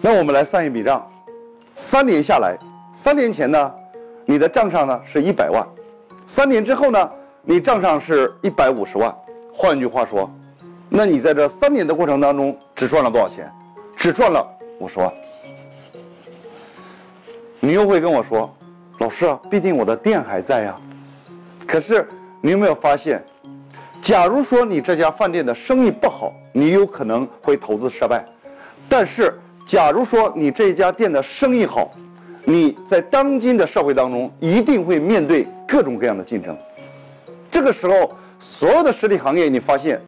那我们来算一笔账，三年下来，三年前呢，你的账上呢是一百万，三年之后呢，你账上是一百五十万。换句话说，那你在这三年的过程当中只赚了多少钱？只赚了五十万。你又会跟我说，老师啊，毕竟我的店还在呀。可是你有没有发现，假如说你这家饭店的生意不好，你有可能会投资失败；但是假如说你这家店的生意好，你在当今的社会当中一定会面对各种各样的竞争。这个时候，所有的实体行业，你发现